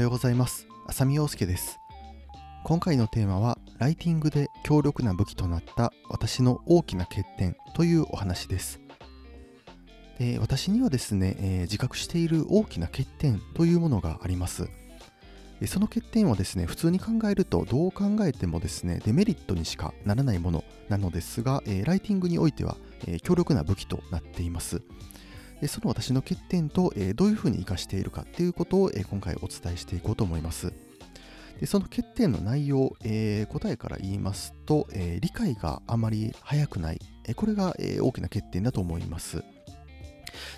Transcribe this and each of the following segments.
はようございます。浅見陽介です。今回のテーマはライティングで強力な武器となった私の大きな欠点というお話です。で私にはですね、えー、自覚している大きな欠点というものがあります。その欠点はですね普通に考えるとどう考えてもですねデメリットにしかならないものなのですが、えー、ライティングにおいては、えー、強力な武器となっています。その私の欠点と、どういうふうに活かしているかっていうことを、今回お伝えしていこうと思います。でその欠点の内容、えー、答えから言いますと、えー、理解があまり早くない、えー、これが、えー、大きな欠点だと思います。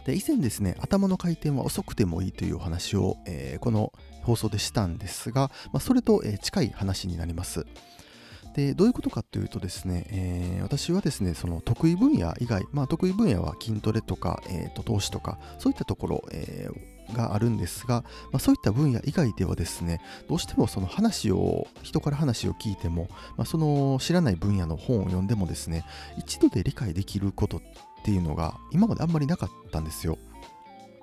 で以前ですね頭の回転は遅くてもいいというお話を、えー、この放送でしたんですが、まあ、それと、えー、近い話になります。でどういうことかというとですね、えー、私はですねその得意分野以外、まあ、得意分野は筋トレとか、えーと、投資とかそういったところ、えー、があるんですが、まあ、そういった分野以外ではですねどうしてもその話を人から話を聞いても、まあ、その知らない分野の本を読んでもですね一度で理解できることっていうのが今まであんまりなかったんですよ。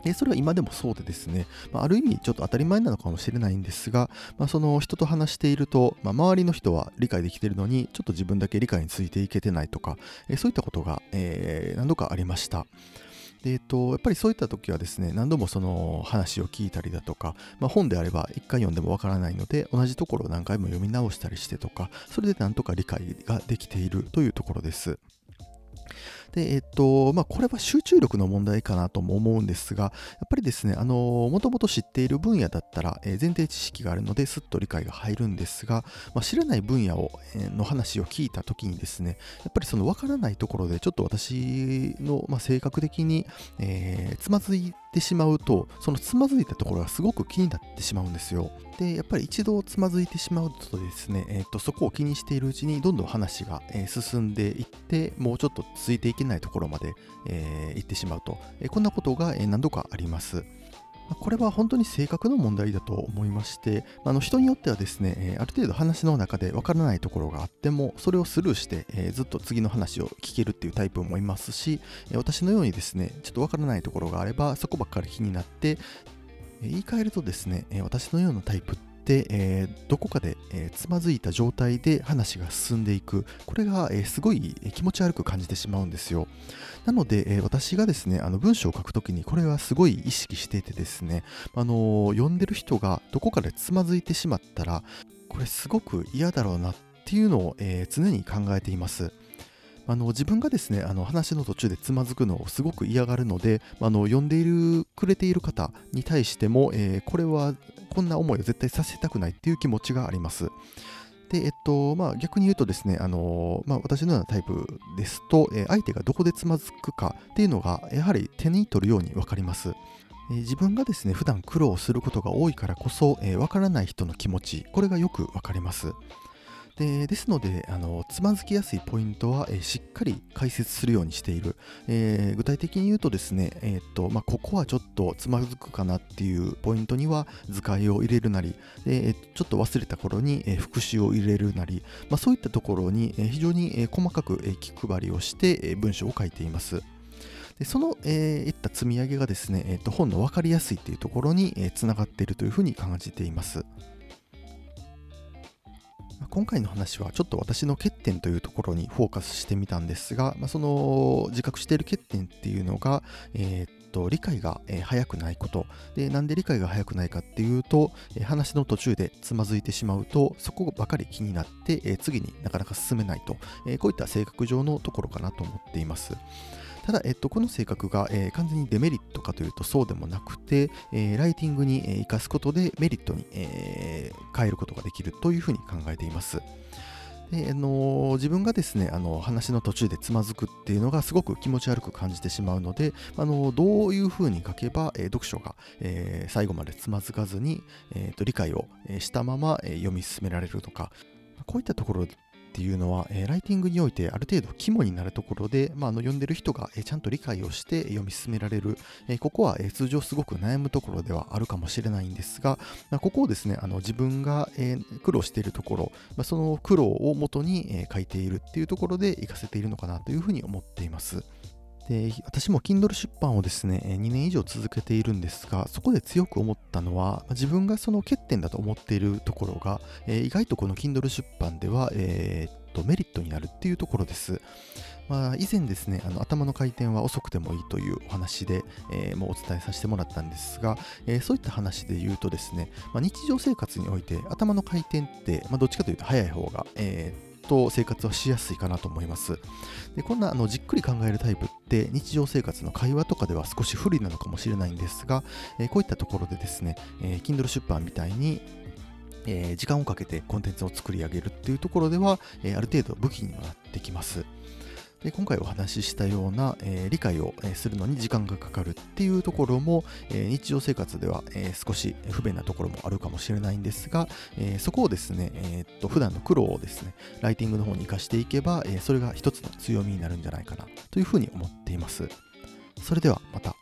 でそれは今でもそうでですね、まあ、る意味ちょっと当たり前なのかもしれないんですが、まあ、その人と話していると、まあ、周りの人は理解できているのにちょっと自分だけ理解についていけてないとか、え、そういったことが、えー、何度かありました。でえっと、やっぱりそういった時はですね、何度もその話を聞いたりだとか、まあ、本であれば一回読んでもわからないので、同じところを何回も読み直したりしてとか、それでなんとか理解ができているというところです。で、えっと、まあ、これは集中力の問題かなとも思うんですが、やっぱりですね、あの、もともと知っている分野だったら、えー、前提知識があるのですっと理解が入るんですが、まあ、知らない分野を、えー、の話を聞いたときにですね、やっぱりその分からないところで、ちょっと私の、まあ、性格的に、えー、つまずいてしまうと、そのつまずいたところがすごく気になってしまうんですよ。で、やっぱり一度つまずいてしまうとですね、えー、とそこを気にしているうちにどんどん話が、え、進んでいって、もうちょっとついていけないところまで、えー、行ってしまうと、えー、こんなことが、え何度かあります。これは本当に性格の問題だと思いまして、あの人によってはですね、ある程度話の中でわからないところがあっても、それをスルーして、えずっと次の話を聞けるっていうタイプもいますし、私のようにですね、ちょっとわからないところがあれば、そこばっかり気になって、言い換えるとですね、私のようなタイプって、えー、どこかで、えー、つまずいた状態で話が進んでいく。これが、えー、すごい気持ち悪く感じてしまうんですよ。なので、え私がですねあの文章を書くときにこれはすごい意識していてですね、あの読んでる人がどこかでつまずいてしまったらこれすごく嫌だろうなっていうのを、え常に考えています。あの自分がですねあの話の途中でつまずくのをすごく嫌がるのであの読んでいるくれている方に対しても、えー、これはこんな思いを絶対させたくないっていう気持ちがあります。で、えっと、まあ逆に言うとですね、あのまあ私のようなタイプですと、えー、相手がどこでつまずくかっていうのが、やはり手に取るように分かります。えー、自分がですね、普段苦労することが多いからこそ、えー、分からない人の気持ち、これがよく分かります。でですのであの、つまずきやすいポイントは、えー、しっかり解説するようにしている。えー、具体的に言うとですね、えー、っとまあ、ここはちょっとつまずくかなっていうポイントには図解を入れるなり、でちょっと忘れた頃に、え復習を入れるなり、まあ、そういったところに、え非常に、え細かく、え気配りをして、え文章を書いています。でその、えー、いった積み上げがですね、えー、と本の分かりやすいっていうところに、えー、つながっているというふうに感じています。今回の話はちょっと私の欠点というところにフォーカスしてみたんですが、まあ、その自覚している欠点っていうのが、えー、と理解が、早くないことでなんで理解が早くないかっていうと、話の途中でつまずいてしまうとそこばかり気になって、次になかなか進めないと、こういった性格上のところかなと思っています。ただ、えっと、この性格が、えー、完全にデメリットかというとそうでもなくて、えー、ライティングに、えー、生かすことでメリットに、えー、変えることができるというふうに考えています。であの自分がですねあの話の途中でつまずくっていうのがすごく気持ち悪く感じてしまうのであのどういうふうに書けば、えー、読書が、えー、最後までつまずかずに、えーと、理解をしたまま、えー、読み進められるとかこういったところっていうのは、えー、ライティングにおいてある程度肝になるところで、まあ、あの読んでる人が、えー、ちゃんと理解をして読み進められる、えー、ここは、え通常すごく悩むところではあるかもしれないんですが、まあ、ここをですねあの自分が、え苦労しているところ、まあ、その苦労をもとに、え書いているっていうところで活かせているのかなというふうに思っています。で私も Kindle 出版をですね2年以上続けているんですがそこで強く思ったのは自分がその欠点だと思っているところが、え、意外とこの Kindle 出版では、えー、とメリットになるっていうところです。まあ、以前ですね、あの頭の回転は遅くてもいいというお話で、えー、もうお伝えさせてもらったんですが、えー、そういった話で言うとですね、まあ、日常生活において頭の回転って、まあ、どっちかというと速い方が、えーと生活はしやすいかなと思います。でこんなあのじっくり考えるタイプって日常生活の会話とかでは少し不利なのかもしれないんですが、え、こういったところでですね、えー、Kindle 出版みたいにえ、時間をかけてコンテンツを作り上げるっていうところでは、え、ある程度武器にはなってきます。で今回お話ししたような、えー、理解を、えするのに時間がかかるっていうところも、えー、日常生活では、え、少し不便なところもあるかもしれないんですが、えそこをですね、え、っと普段の苦労をですね、ライティングの方に活かしていけば、えそれが一つの強みになるんじゃないかなというふうに思っています。それではまた。